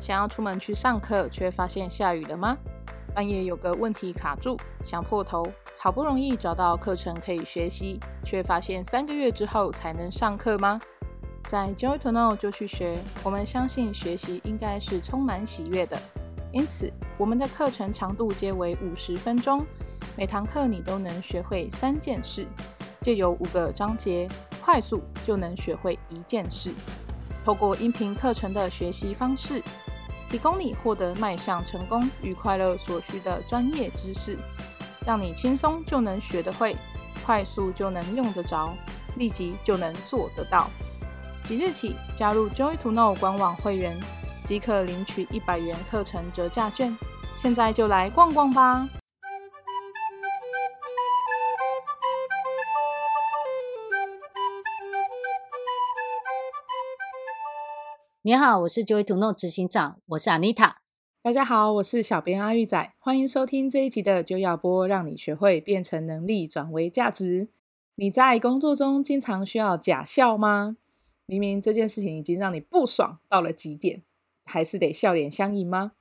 想要出门去上课，却发现下雨了吗？半夜有个问题卡住，想破头，好不容易找到课程可以学习，却发现三个月之后才能上课吗？在 Joy to Know 就去学，我们相信学习应该是充满喜悦的。因此，我们的课程长度皆为五十分钟，每堂课你都能学会三件事，借由五个章节，快速就能学会一件事。透过音频课程的学习方式，提供你获得迈向成功与快乐所需的专业知识，让你轻松就能学得会，快速就能用得着，立即就能做得到。即日起加入 Joy to Know 官网会员。即可领取一百元课程折价券，现在就来逛逛吧！你好，我是 Joy to Know 执行长，我是 Anita。大家好，我是小编阿玉仔，欢迎收听这一集的就要播，让你学会变成能力转为价值。你在工作中经常需要假笑吗？明明这件事情已经让你不爽到了极点。还是得笑脸相迎吗？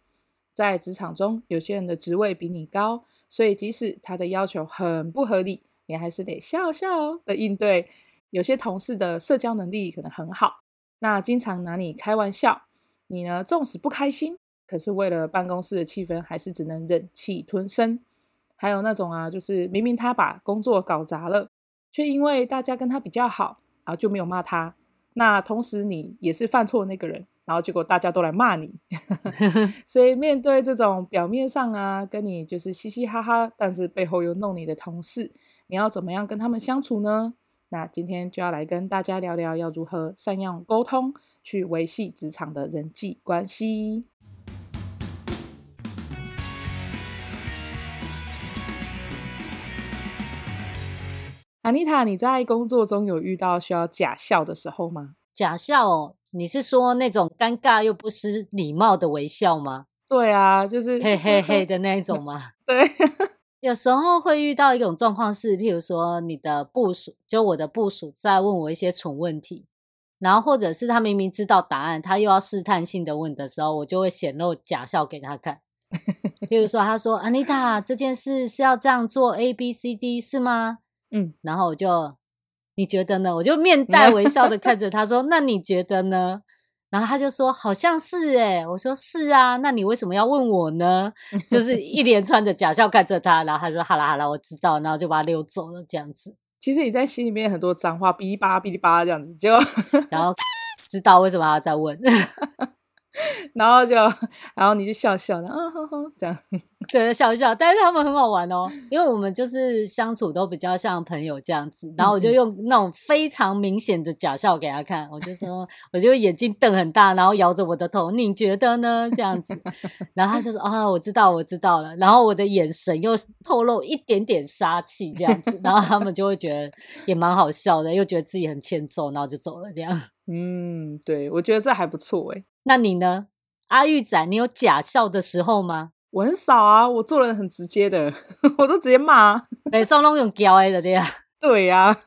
在职场中，有些人的职位比你高，所以即使他的要求很不合理，你还是得笑笑的应对。有些同事的社交能力可能很好，那经常拿你开玩笑，你呢，纵使不开心，可是为了办公室的气氛，还是只能忍气吞声。还有那种啊，就是明明他把工作搞砸了，却因为大家跟他比较好，然后就没有骂他。那同时你也是犯错的那个人。然后结果大家都来骂你，所以面对这种表面上啊跟你就是嘻嘻哈哈，但是背后又弄你的同事，你要怎么样跟他们相处呢？那今天就要来跟大家聊聊，要如何善用沟通去维系职场的人际关系。安妮塔，你在工作中有遇到需要假笑的时候吗？假笑哦，你是说那种尴尬又不失礼貌的微笑吗？对啊，就是嘿嘿嘿 的那一种吗？对，有时候会遇到一种状况是，譬如说你的部署，就我的部署在问我一些蠢问题，然后或者是他明明知道答案，他又要试探性的问的时候，我就会显露假笑给他看。譬如说，他说：“Anita，这件事是要这样做，A B C D 是吗？”嗯，然后我就。你觉得呢？我就面带微笑的看着他说：“那你觉得呢？”然后他就说：“好像是诶。”我说：“是啊，那你为什么要问我呢？”就 是一连串的假笑看着他，然后他说：“好啦好啦，我知道。”然后就把他溜走了，这样子。其实你在心里面很多脏话，哔哩吧啦，哔哩吧啦这样子，就然后 知道为什么要再问。然后就，然后你就笑笑的，啊呵呵，这样，对，笑笑。但是他们很好玩哦，因为我们就是相处都比较像朋友这样子。然后我就用那种非常明显的假笑给他看，我就说，我就眼睛瞪很大，然后摇着我的头，你觉得呢？这样子。然后他就说，啊，我知道，我知道了。然后我的眼神又透露一点点杀气，这样子。然后他们就会觉得也蛮好笑的，又觉得自己很欠揍，然后就走了。这样，嗯，对，我觉得这还不错诶。那你呢，阿玉仔？你有假笑的时候吗？我很少啊，我做人很直接的，我都直接骂。每送都用胶的 对呀，对呀，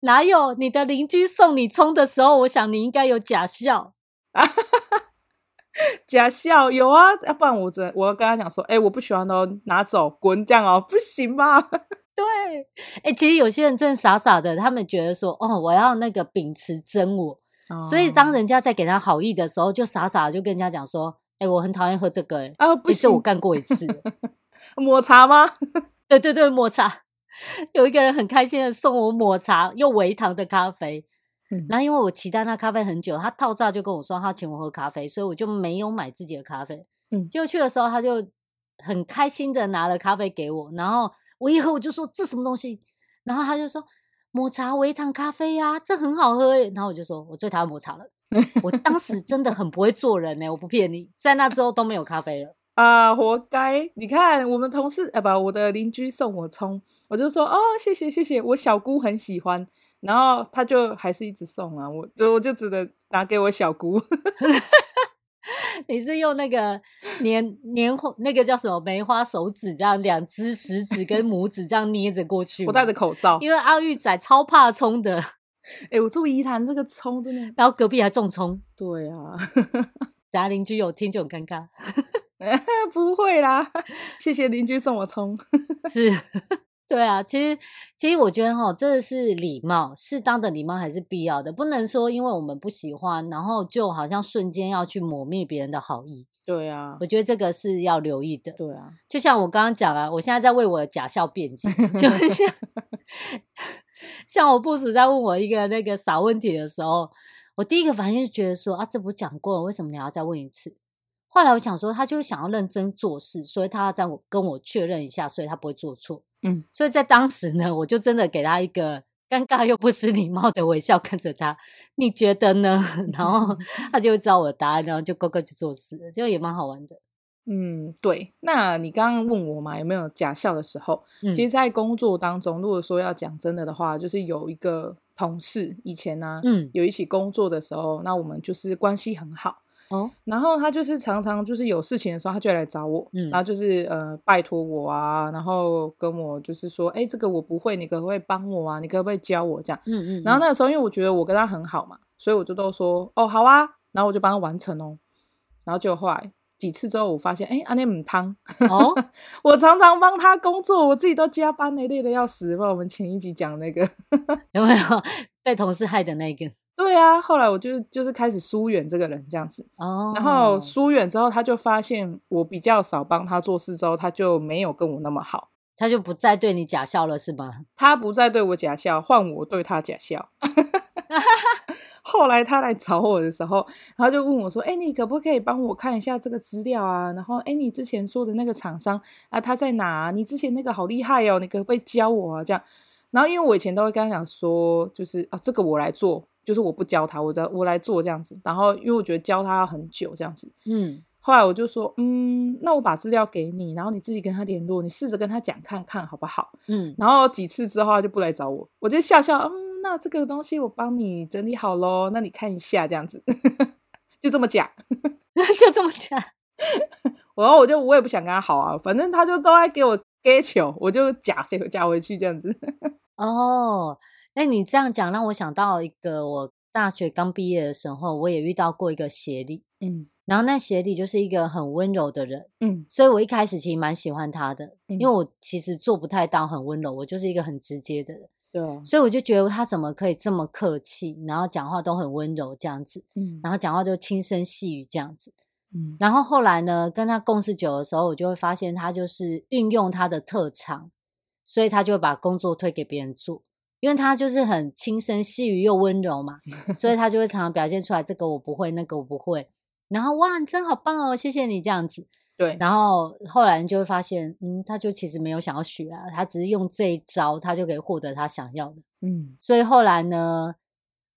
哪有你的邻居送你葱的时候？我想你应该有假笑。假笑有啊，要不然我真我要跟他讲说，哎、欸，我不喜欢哦，拿走，滚这样哦，不行吧？对，哎、欸，其实有些人真的傻傻的，他们觉得说，哦，我要那个秉持真我。所以，当人家在给他好意的时候，就傻傻的就跟人家讲说：“哎、欸，我很讨厌喝这个、欸，哎，啊，不是我干过一次，抹茶吗？对对对，抹茶。有一个人很开心的送我抹茶又微糖的咖啡，嗯，然后因为我期待那咖啡很久，他套炸就跟我说他请我喝咖啡，所以我就没有买自己的咖啡。嗯，结果去的时候，他就很开心的拿了咖啡给我，然后我一喝我就说这什么东西，然后他就说。抹茶微糖咖啡呀、啊，这很好喝耶。然后我就说，我最讨厌抹茶了。我当时真的很不会做人呢，我不骗你，在那之后都没有咖啡了啊，活该！你看，我们同事啊，不，我的邻居送我葱，我就说哦，谢谢谢谢，我小姑很喜欢，然后他就还是一直送啊，我就我就只能拿给我小姑。你是用那个年年花，那个叫什么梅花手指，这样两只食指跟拇指这样捏着过去。我戴着口罩，因为阿玉仔超怕葱的。哎、欸，我住宜兰，这个葱真的，然后隔壁还种葱。对啊，等下邻居有听就很尴尬。不会啦，谢谢邻居送我葱。是。对啊，其实其实我觉得哈，这是礼貌，适当的礼貌还是必要的，不能说因为我们不喜欢，然后就好像瞬间要去抹灭别人的好意。对啊，我觉得这个是要留意的。对啊，就像我刚刚讲啊，我现在在为我的假笑辩解，就 是像 像我部属在问我一个那个傻问题的时候，我第一个反应就觉得说啊，这不讲过了，为什么你要再问一次？后来我想说，他就是想要认真做事，所以他要再跟我确认一下，所以他不会做错。嗯，所以在当时呢，我就真的给他一个尴尬又不失礼貌的微笑，看着他，你觉得呢？然后他就会知道我的答案，然后就乖乖去做事，就也蛮好玩的。嗯，对。那你刚刚问我嘛，有没有假笑的时候？嗯，其实，在工作当中，如果说要讲真的的话，就是有一个同事以前呢，啊，嗯，有一起工作的时候，那我们就是关系很好。哦，然后他就是常常就是有事情的时候，他就来找我，嗯，然后就是呃拜托我啊，然后跟我就是说，哎，这个我不会，你可不可以帮我啊？你可不可以教我这样？嗯嗯，嗯。然后那个时候，因为我觉得我跟他很好嘛，所以我就都说，哦，好啊，然后我就帮他完成哦。然后就后来几次之后，我发现，哎，阿内姆汤，哦，我常常帮他工作，我自己都加班累累的要死。不然我们前一集讲那个 有没有 被同事害的那个？对啊，后来我就就是开始疏远这个人这样子，oh. 然后疏远之后，他就发现我比较少帮他做事之后，他就没有跟我那么好，他就不再对你假笑了，是吗？他不再对我假笑，换我对他假笑。后来他来找我的时候，然后就问我说：“哎，你可不可以帮我看一下这个资料啊？然后，哎，你之前说的那个厂商啊，他在哪？你之前那个好厉害哦，你可不可以教我啊？这样。然后，因为我以前都会跟他讲说，就是啊，这个我来做。”就是我不教他，我在我来做这样子。然后因为我觉得教他要很久这样子，嗯。后来我就说，嗯，那我把资料给你，然后你自己跟他联络，你试着跟他讲看看好不好？嗯。然后几次之后他就不来找我，我就笑笑，嗯，那这个东西我帮你整理好喽，那你看一下这样子，就这么讲，就这么讲。然后我就我也不想跟他好啊，反正他就都爱给我给球，我就假假回去这样子。哦。哎，你这样讲让我想到一个，我大学刚毕业的时候，我也遇到过一个协理，嗯，然后那协理就是一个很温柔的人，嗯，所以我一开始其实蛮喜欢他的，嗯，因为我其实做不太到很温柔，我就是一个很直接的人，对，所以我就觉得他怎么可以这么客气，然后讲话都很温柔这样子，嗯，然后讲话就轻声细语这样子，嗯，然后后来呢，跟他共事久的时候，我就会发现他就是运用他的特长，所以他就会把工作推给别人做。因为他就是很轻声细语又温柔嘛，所以他就会常常表现出来，这个我不会，那个我不会。然后哇，你真好棒哦，谢谢你这样子。对，然后后来你就会发现，嗯，他就其实没有想要学啊，他只是用这一招，他就可以获得他想要的。嗯，所以后来呢，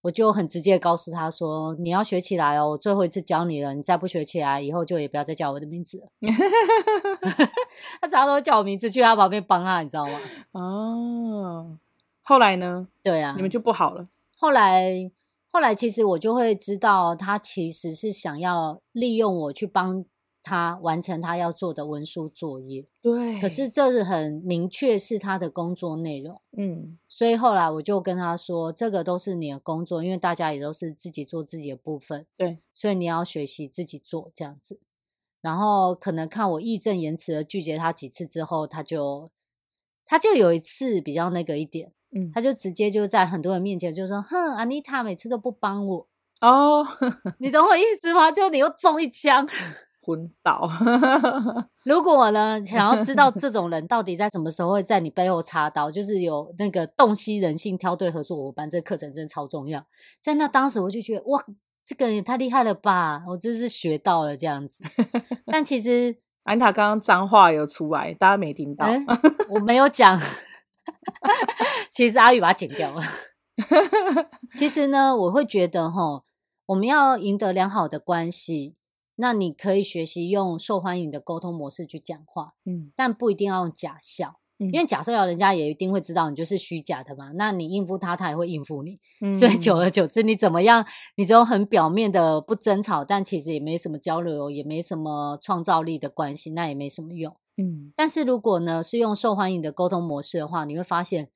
我就很直接告诉他说，你要学起来哦，我最后一次教你了，你再不学起来，以后就也不要再叫我的名字了。他常常都叫我名字，去他旁边帮他，你知道吗？哦。后来呢？对啊，你们就不好了。后来，后来其实我就会知道，他其实是想要利用我去帮他完成他要做的文书作业。对，可是这是很明确是他的工作内容。嗯，所以后来我就跟他说，这个都是你的工作，因为大家也都是自己做自己的部分。对，所以你要学习自己做这样子。然后可能看我义正言辞的拒绝他几次之后，他就他就有一次比较那个一点。嗯，他就直接就在很多人面前就说：“哼，安妮塔每次都不帮我哦，你懂我意思吗？就你又中一枪，昏倒。如果呢，想要知道这种人到底在什么时候会在你背后插刀，就是有那个洞悉人性、挑对合作伙伴，这个课程真的超重要。在那当时我就觉得哇，这个也太厉害了吧！我真是学到了这样子。但其实 安妮塔刚刚脏话有出来，大家没听到，欸、我没有讲。” 其实阿宇把它剪掉了。其实呢，我会觉得哈，我们要赢得良好的关系，那你可以学习用受欢迎的沟通模式去讲话，嗯，但不一定要用假笑，嗯，因为假笑人家也一定会知道你就是虚假的嘛。那你应付他，他也会应付你，嗯，所以久而久之，你怎么样，你只有很表面的不争吵，但其实也没什么交流，也没什么创造力的关系，那也没什么用。嗯，但是如果呢是用受欢迎的沟通模式的话，你会发现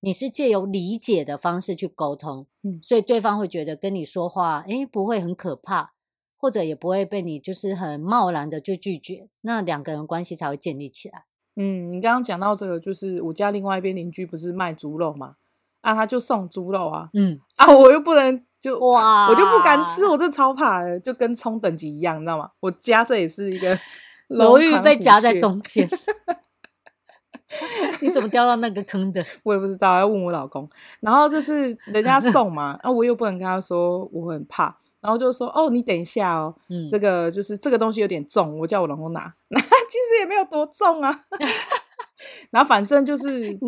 你是借由理解的方式去沟通，嗯，所以对方会觉得跟你说话，诶，不会很可怕，或者也不会被你就是很贸然的就拒绝，那两个人关系才会建立起来。嗯，你刚刚讲到这个，就是我家另外一边邻居不是卖猪肉嘛？啊，他就送猪肉啊，嗯，啊，我又不能就哇，我就不敢吃，我真的超怕的，就跟冲等级一样，你知道吗？我家这也是一个犹豫被夹在中间。你怎么掉到那个坑的？我也不知道，要问我老公。然后就是人家送嘛，啊，我又不能跟他说我很怕，然后就说哦，你等一下哦，嗯，这个就是这个东西有点重，我叫我老公拿。其实也没有多重啊，然后反正就是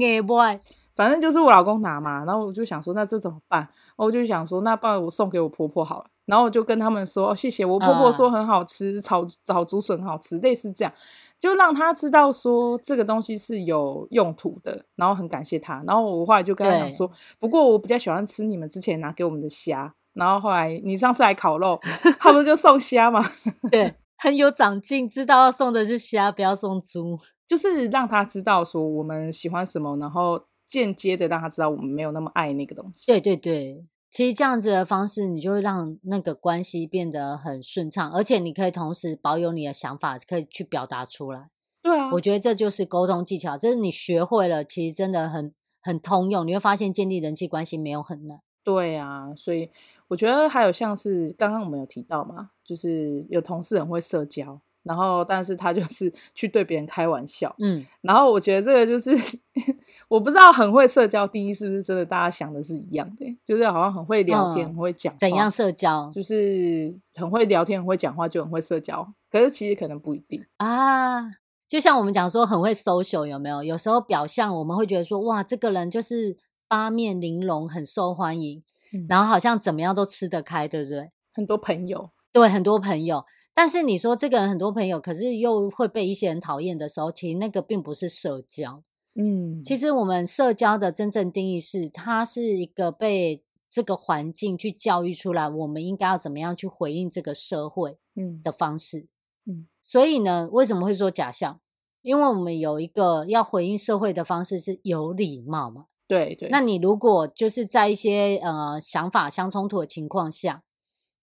反正就是我老公拿嘛，然后我就想说那这怎么办？我就想说那不然我送给我婆婆好了。然后我就跟他们说哦，谢谢我婆婆说很好吃，炒炒竹笋好吃，类似这样。就让他知道说这个东西是有用途的，然后很感谢他。然后我后来就跟他讲说，不过我比较喜欢吃你们之前拿给我们的虾。然后后来你上次来烤肉，他不是就送虾吗？对，很有长进，知道要送的是虾，不要送猪，就是让他知道说我们喜欢什么，然后间接的让他知道我们没有那么爱那个东西。对对对。其实这样子的方式，你就会让那个关系变得很顺畅，而且你可以同时保有你的想法，可以去表达出来。对啊，我觉得这就是沟通技巧，这是你学会了，其实真的很很通用。你会发现建立人际关系没有很难。对啊，所以我觉得还有像是刚刚我们有提到嘛，就是有同事很会社交。然后，但是他就是 去对别人开玩笑，嗯，然后我觉得这个就是 我不知道很会社交，第一是不是真的大家想的是一样的，就是好像很会聊天，嗯、很会讲话，怎样社交，就是很会聊天，很会讲话就很会社交，可是其实可能不一定啊。就像我们讲说很会 social 有没有？有时候表象我们会觉得说哇，这个人就是八面玲珑，很受欢迎，嗯、然后好像怎么样都吃得开，对不对？很多朋友，对，很多朋友。但是你说这个人很多朋友，可是又会被一些人讨厌的时候，其实那个并不是社交。嗯，其实我们社交的真正定义是，它是一个被这个环境去教育出来，我们应该要怎么样去回应这个社会，嗯的方式。嗯，所以呢，为什么会说假象？因为我们有一个要回应社会的方式是有礼貌嘛。对对。那你如果就是在一些呃想法相冲突的情况下。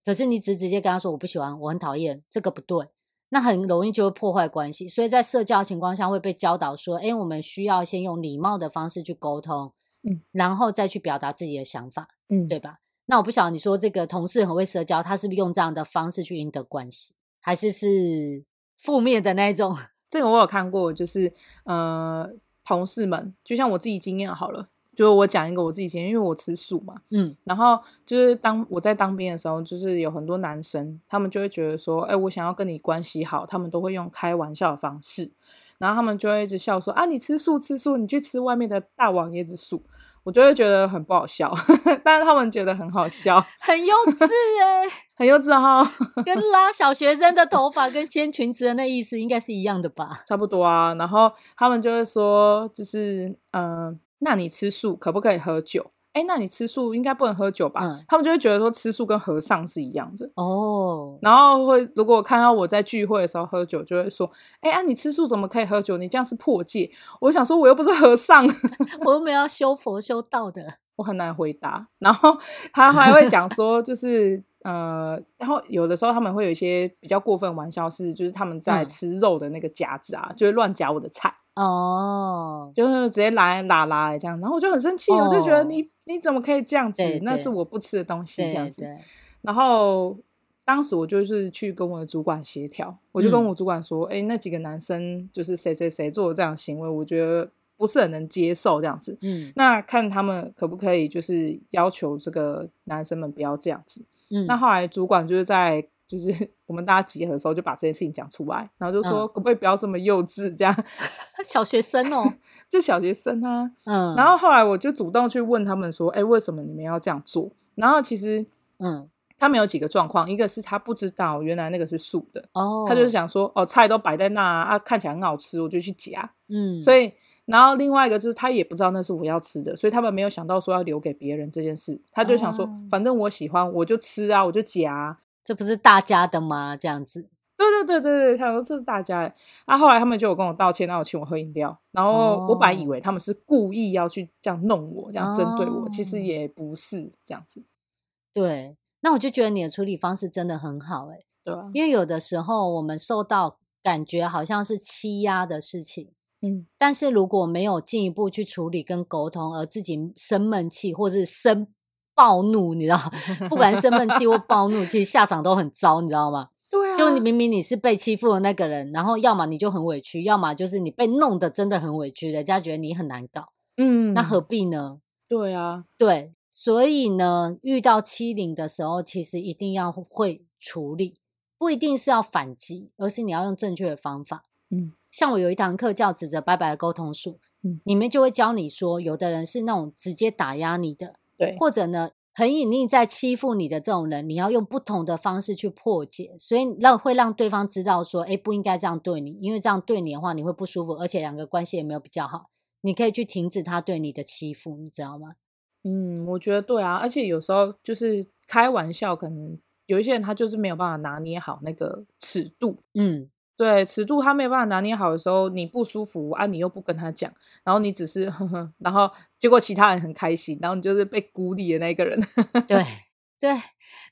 可是你只直接跟他说我不喜欢，我很讨厌，这个不对，那很容易就会破坏关系。所以在社交情况下会被教导说，哎，我们需要先用礼貌的方式去沟通，嗯，然后再去表达自己的想法，嗯，对吧？那我不晓得你说这个同事很会社交，他是不是用这样的方式去赢得关系，还是是负面的那一种？这个我有看过，就是呃，同事们就像我自己经验好了。就我讲一个我自己经验，因为我吃素嘛，嗯，然后就是当我在当兵的时候，就是有很多男生，他们就会觉得说，哎，我想要跟你关系好，他们都会用开玩笑的方式，然后他们就会一直笑说，啊，你吃素吃素，你去吃外面的大王椰子素，我就会觉得很不好笑，但是他们觉得很好笑，很幼稚哎，很幼稚哈，跟拉小学生的头发跟掀裙子的那意思应该是一样的吧？差不多啊，然后他们就会说，就是嗯。呃那你吃素可不可以喝酒？哎，那你吃素应该不能喝酒吧？嗯，他们就会觉得说吃素跟和尚是一样的哦。然后会如果看到我在聚会的时候喝酒，就会说：哎，啊，你吃素怎么可以喝酒？你这样是破戒。我想说，我又不是和尚，我又没有要修佛修道的，我很难回答。然后他还会讲说，就是。呃，然后有的时候他们会有一些比较过分的玩笑，是就是他们在吃肉的那个夹子啊，嗯、就会乱夹我的菜哦，就是直接来拉拉这样，然后我就很生气，哦、我就觉得你你怎么可以这样子？那是我不吃的东西，这样子。然后当时我就是去跟我的主管协调，我就跟我主管说，哎、嗯，那几个男生就是谁谁谁做的这样的行为，我觉得不是很能接受这样子。嗯，那看他们可不可以就是要求这个男生们不要这样子。嗯，那后来主管就是在就是 我们大家集合的时候就把这件事情讲出来，然后就说可不可以不要这么幼稚这样，小学生哦，就小学生啊，嗯，然后后来我就主动去问他们说，哎，为什么你们要这样做？然后其实，嗯，他们有几个状况，一个是他不知道原来那个是素的，哦，他就是想说，哦，菜都摆在那啊，看起来很好吃，我就去夹，嗯，所以。然后另外一个就是他也不知道那是我要吃的，所以他们没有想到说要留给别人这件事。他就想说，哦、反正我喜欢，我就吃啊，我就夹、啊，这不是大家的吗？这样子。对对对对对，他说这是大家的。啊，后来他们就有跟我道歉，然后请我喝饮料。然后我本来以为他们是故意要去这样弄我，这样针对我，哦、其实也不是这样子。对，那我就觉得你的处理方式真的很好、欸，诶对啊，因为有的时候我们受到感觉好像是欺压的事情，嗯，但是如果没有进一步去处理跟沟通，而自己生闷气或是生暴怒，你知道，不管生闷气或暴怒，其实下场都很糟，你知道吗？对啊，就你明明你是被欺负的那个人，然后要么你就很委屈，要么就是你被弄得真的很委屈，人家觉得你很难搞，嗯，那何必呢？对啊，对，所以呢，遇到欺凌的时候，其实一定要会处理，不一定是要反击，而是你要用正确的方法。嗯，像我有一堂课叫“指责拜拜”的沟通术，嗯，里面就会教你说，有的人是那种直接打压你的，对，或者呢。很隐匿在欺负你的这种人，你要用不同的方式去破解，所以让会让对方知道说，哎，不应该这样对你，因为这样对你的话，你会不舒服，而且两个关系也没有比较好。你可以去停止他对你的欺负，你知道吗？嗯，我觉得对啊，而且有时候就是开玩笑，可能有一些人他就是没有办法拿捏好那个尺度，嗯。对，尺度他没有办法拿捏好的时候，你不舒服啊，你又不跟他讲，然后你只是呵呵，然后结果其他人很开心，然后你就是被孤立的那个人。对对，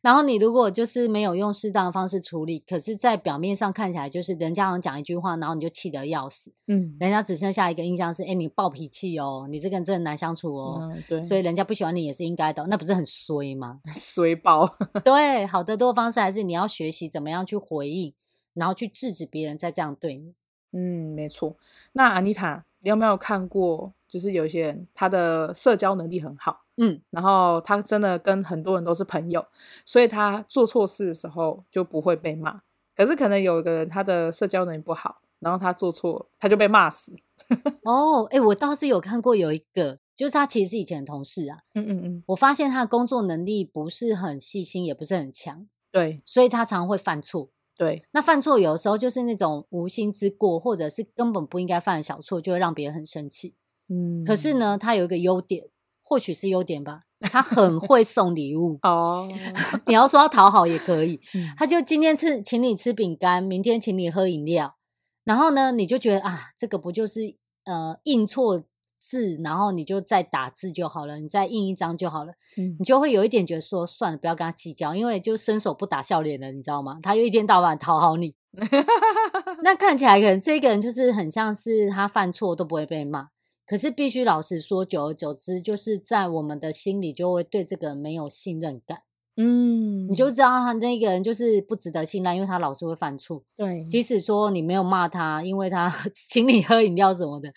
然后你如果就是没有用适当的方式处理，可是，在表面上看起来就是人家好像讲一句话，然后你就气得要死，嗯，人家只剩下一个印象是，哎，你暴脾气哦，你这个人真的难相处哦，嗯，对，所以人家不喜欢你也是应该的，那不是很衰吗？衰爆。对，好的多方式还是你要学习怎么样去回应。然后去制止别人再这样对你。嗯，没错。那安妮塔，你有没有看过？就是有一些人，他的社交能力很好，嗯，然后他真的跟很多人都是朋友，所以他做错事的时候就不会被骂。可是可能有一个人，他的社交能力不好，然后他做错，他就被骂死。哦，哎，我倒是有看过有一个，就是他其实是以前的同事啊。嗯嗯嗯。我发现他的工作能力不是很细心，也不是很强，对，所以他常常会犯错。对，那犯错有的时候就是那种无心之过，或者是根本不应该犯的小错，就会让别人很生气。嗯，可是呢，他有一个优点，或许是优点吧，他很会送礼物。哦，你要说他讨好也可以，嗯，他就今天吃请你吃饼干，明天请你喝饮料，然后呢，你就觉得啊，这个不就是呃应错字，然后你就再打字就好了，你再印一张就好了，嗯，你就会有一点觉得说算了，不要跟他计较，因为就伸手不打笑脸了，你知道吗？他又一天到晚讨好你，那看起来可能这个人就是很像是他犯错都不会被骂，可是必须老实说，久而久之，就是在我们的心里就会对这个人没有信任感，嗯，你就知道他那个人就是不值得信赖，因为他老是会犯错，对，即使说你没有骂他，因为他 请你喝饮料什么的。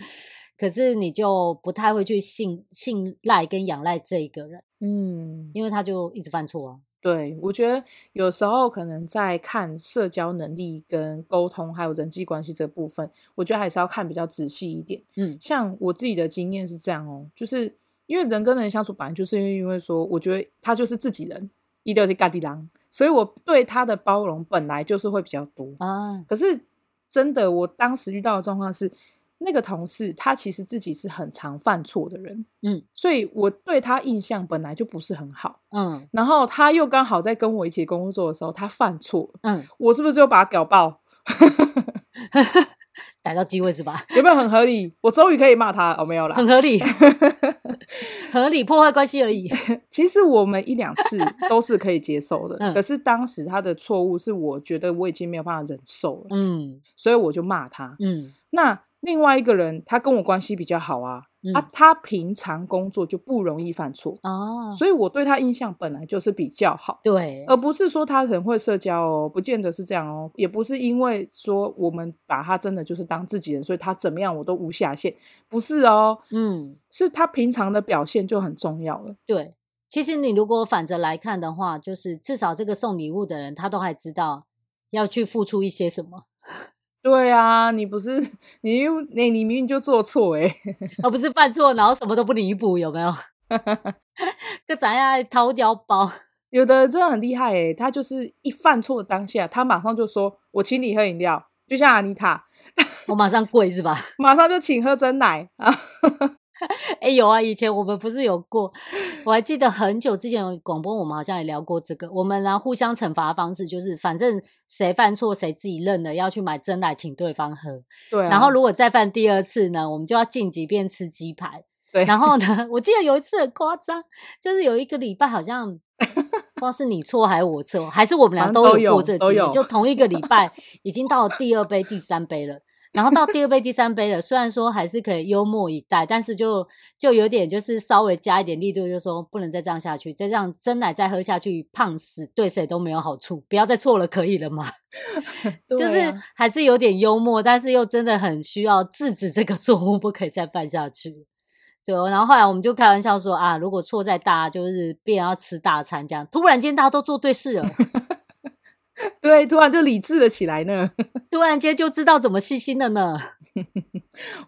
可是你就不太会去信信赖跟仰赖这一个人，嗯，因为他就一直犯错啊。对，我觉得有时候可能在看社交能力跟沟通还有人际关系这部分，我觉得还是要看比较仔细一点。嗯，像我自己的经验是这样哦，就是因为人跟人相处本来就是因为说，我觉得他就是自己人，一定要是嘎地狼，所以我对他的包容本来就是会比较多啊。可是真的，我当时遇到的状况是。那个同事他其实自己是很常犯错的人，嗯，所以我对他印象本来就不是很好，嗯，然后他又刚好在跟我一起工作的时候他犯错，嗯，我是不是就把他屌爆，逮到机会是吧？有没有很合理？我终于可以骂他哦，没有啦，很合理，合理破坏关系而已。其实我们一两次都是可以接受的，嗯，可是当时他的错误是我觉得我已经没有办法忍受了，嗯，所以我就骂他，嗯，那。另外一个人，他跟我关系比较好啊，嗯、啊，他平常工作就不容易犯错哦，所以我对他印象本来就是比较好，对，而不是说他很会社交哦，不见得是这样哦，也不是因为说我们把他真的就是当自己人，所以他怎么样我都无下限，不是哦，嗯，是他平常的表现就很重要了。对，其实你如果反着来看的话，就是至少这个送礼物的人，他都还知道要去付出一些什么。对啊，你不是你又你你明明就做错哎，而 不是犯错，然后什么都不弥补，有没有？这咱呀掏腰包，有的真的很厉害哎，他就是一犯错的当下，他马上就说：“我请你喝饮料。”就像阿妮塔，我马上跪是吧？马上就请喝真奶啊！哎、欸，有啊，以前我们不是有过，我还记得很久之前广播，我们好像也聊过这个。我们呢互相惩罚的方式就是，反正谁犯错谁自己认了，要去买真奶请对方喝。对、啊，然后如果再犯第二次呢，我们就要晋级变吃鸡排。对，然后呢，我记得有一次很夸张，就是有一个礼拜好像 不知道是你错还是我错，还是我们俩都有过这个经历，就同一个礼拜已经到了第二杯、第三杯了。然后到第二杯、第三杯了，虽然说还是可以幽默以待，但是就就有点就是稍微加一点力度，就说不能再这样下去，再这样真奶再喝下去，胖死对谁都没有好处，不要再错了，可以了吗？就是还是有点幽默，但是又真的很需要制止这个错误，不可以再犯下去。对，然后后来我们就开玩笑说啊，如果错再大，就是便要吃大餐这样。突然间大家都做对事了。对，突然就理智了起来呢。突然间就知道怎么细心了呢。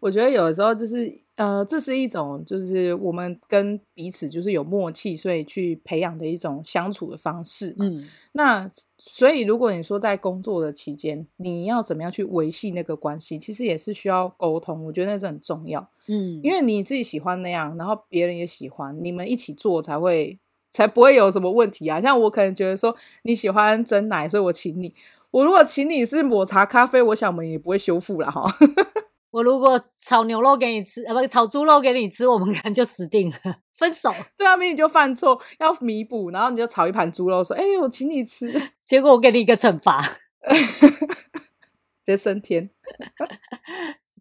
我觉得有的时候就是，呃，这是一种就是我们跟彼此就是有默契，所以去培养的一种相处的方式。嗯，那所以如果你说在工作的期间，你要怎么样去维系那个关系，其实也是需要沟通。我觉得那是很重要。嗯，因为你自己喜欢那样，然后别人也喜欢，你们一起做才会。才不会有什么问题啊！像我可能觉得说你喜欢真奶，所以我请你。我如果请你是抹茶咖啡，我想我们也不会修复了哈。我如果炒牛肉给你吃，呃，不，炒猪肉给你吃，我们可能就死定了，分手。对啊，明明就犯错要弥补，然后你就炒一盘猪肉，说：“哎、欸，我请你吃。”结果我给你一个惩罚，直接升天。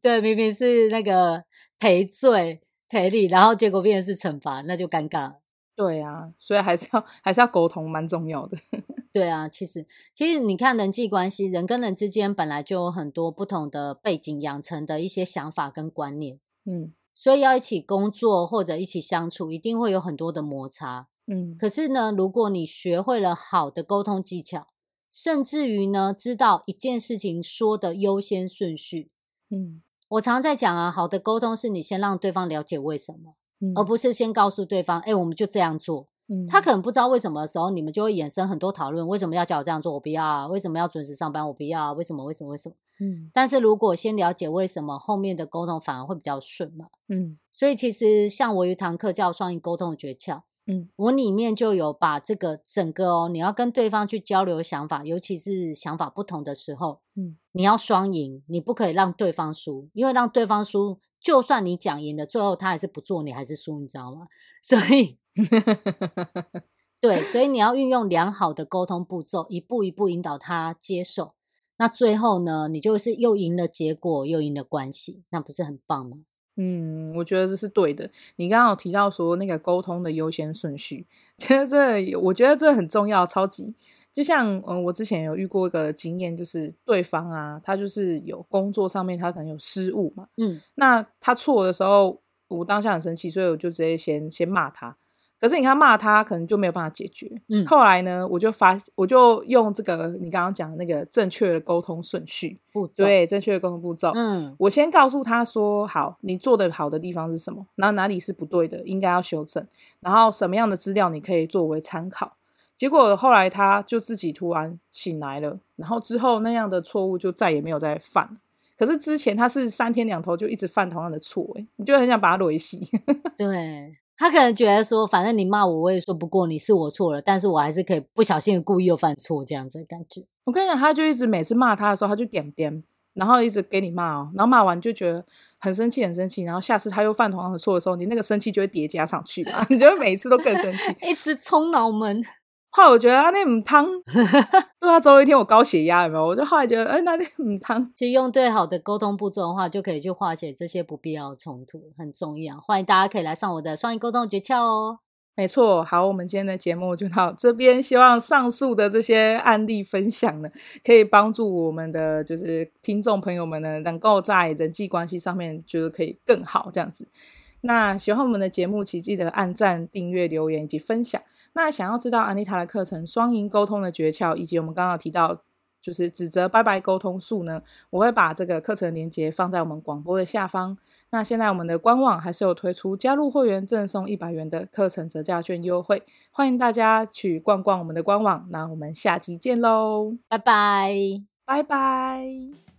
对，明明是那个赔罪赔礼，然后结果变成是惩罚，那就尴尬。对啊，所以还是要还是要沟通，蛮重要的。对啊，其实其实你看人际关系，人跟人之间本来就有很多不同的背景养成的一些想法跟观念，嗯，所以要一起工作或者一起相处，一定会有很多的摩擦，嗯。可是呢，如果你学会了好的沟通技巧，甚至于呢，知道一件事情说的优先顺序，嗯，我常在讲啊，好的沟通是你先让对方了解为什么。而不是先告诉对方，哎、欸，我们就这样做。嗯，他可能不知道为什么的时候，你们就会衍生很多讨论。为什么要叫我这样做？我不要啊。为什么要准时上班？我不要啊。为什么？为什么？为什么？嗯。但是如果先了解为什么，后面的沟通反而会比较顺嘛。嗯。所以其实像我有一堂课叫双赢沟通的诀窍。嗯。我里面就有把这个整个哦，你要跟对方去交流想法，尤其是想法不同的时候，嗯，你要双赢，你不可以让对方输，因为让对方输。就算你讲赢了，最后他还是不做，你还是输，你知道吗？所以，对，所以你要运用良好的沟通步骤，一步一步引导他接受。那最后呢，你就是又赢了结果，又赢了关系，那不是很棒吗？嗯，我觉得这是对的。你刚刚有提到说那个沟通的优先顺序，其实这我觉得这很重要，超级。就像嗯，我之前有遇过一个经验，就是对方啊，他就是有工作上面他可能有失误嘛，嗯，那他错的时候，我当下很生气，所以我就直接先先骂他。可是你看骂他，可能就没有办法解决。嗯，后来呢，我就发，我就用这个你刚刚讲的那个正确的沟通顺序步骤，对，正确的沟通步骤。嗯，我先告诉他说，好，你做的好的地方是什么？然后哪里是不对的，应该要修正。然后什么样的资料你可以作为参考？结果后来他就自己突然醒来了，然后之后那样的错误就再也没有再犯。可是之前他是三天两头就一直犯同样的错，诶，你就很想把他雷死。对，他可能觉得说，反正你骂我，我也说不过你，是我错了，但是我还是可以不小心故意又犯错这样子的感觉。我跟你讲，他就一直每次骂他的时候，他就点点，然后一直给你骂哦，然后骂完就觉得很生气，很生气，然后下次他又犯同样的错的时候，你那个生气就会叠加上去嘛，你就会每一次都更生气，一直冲脑门。后来我觉得啊，那母汤，对啊，总有一天我高血压有没有？我就后来觉得，哎，那那母汤，其实用对好的沟通步骤的话，就可以去化解这些不必要的冲突，很重要。欢迎大家可以来上我的双语沟通诀窍哦。没错，好，我们今天的节目就到这边。希望上述的这些案例分享呢，可以帮助我们的就是听众朋友们呢，能够在人际关系上面就是可以更好这样子。那喜欢我们的节目，请记得按赞、订阅、留言以及分享。那想要知道安妮塔的课程《双赢沟通的诀窍》，以及我们刚刚提到就是指责拜拜沟通术呢，我会把这个课程链接放在我们广播的下方。那现在我们的官网还是有推出加入会员赠送一百元的课程折价券优惠，欢迎大家去逛逛我们的官网。那我们下期见喽，拜拜，拜拜。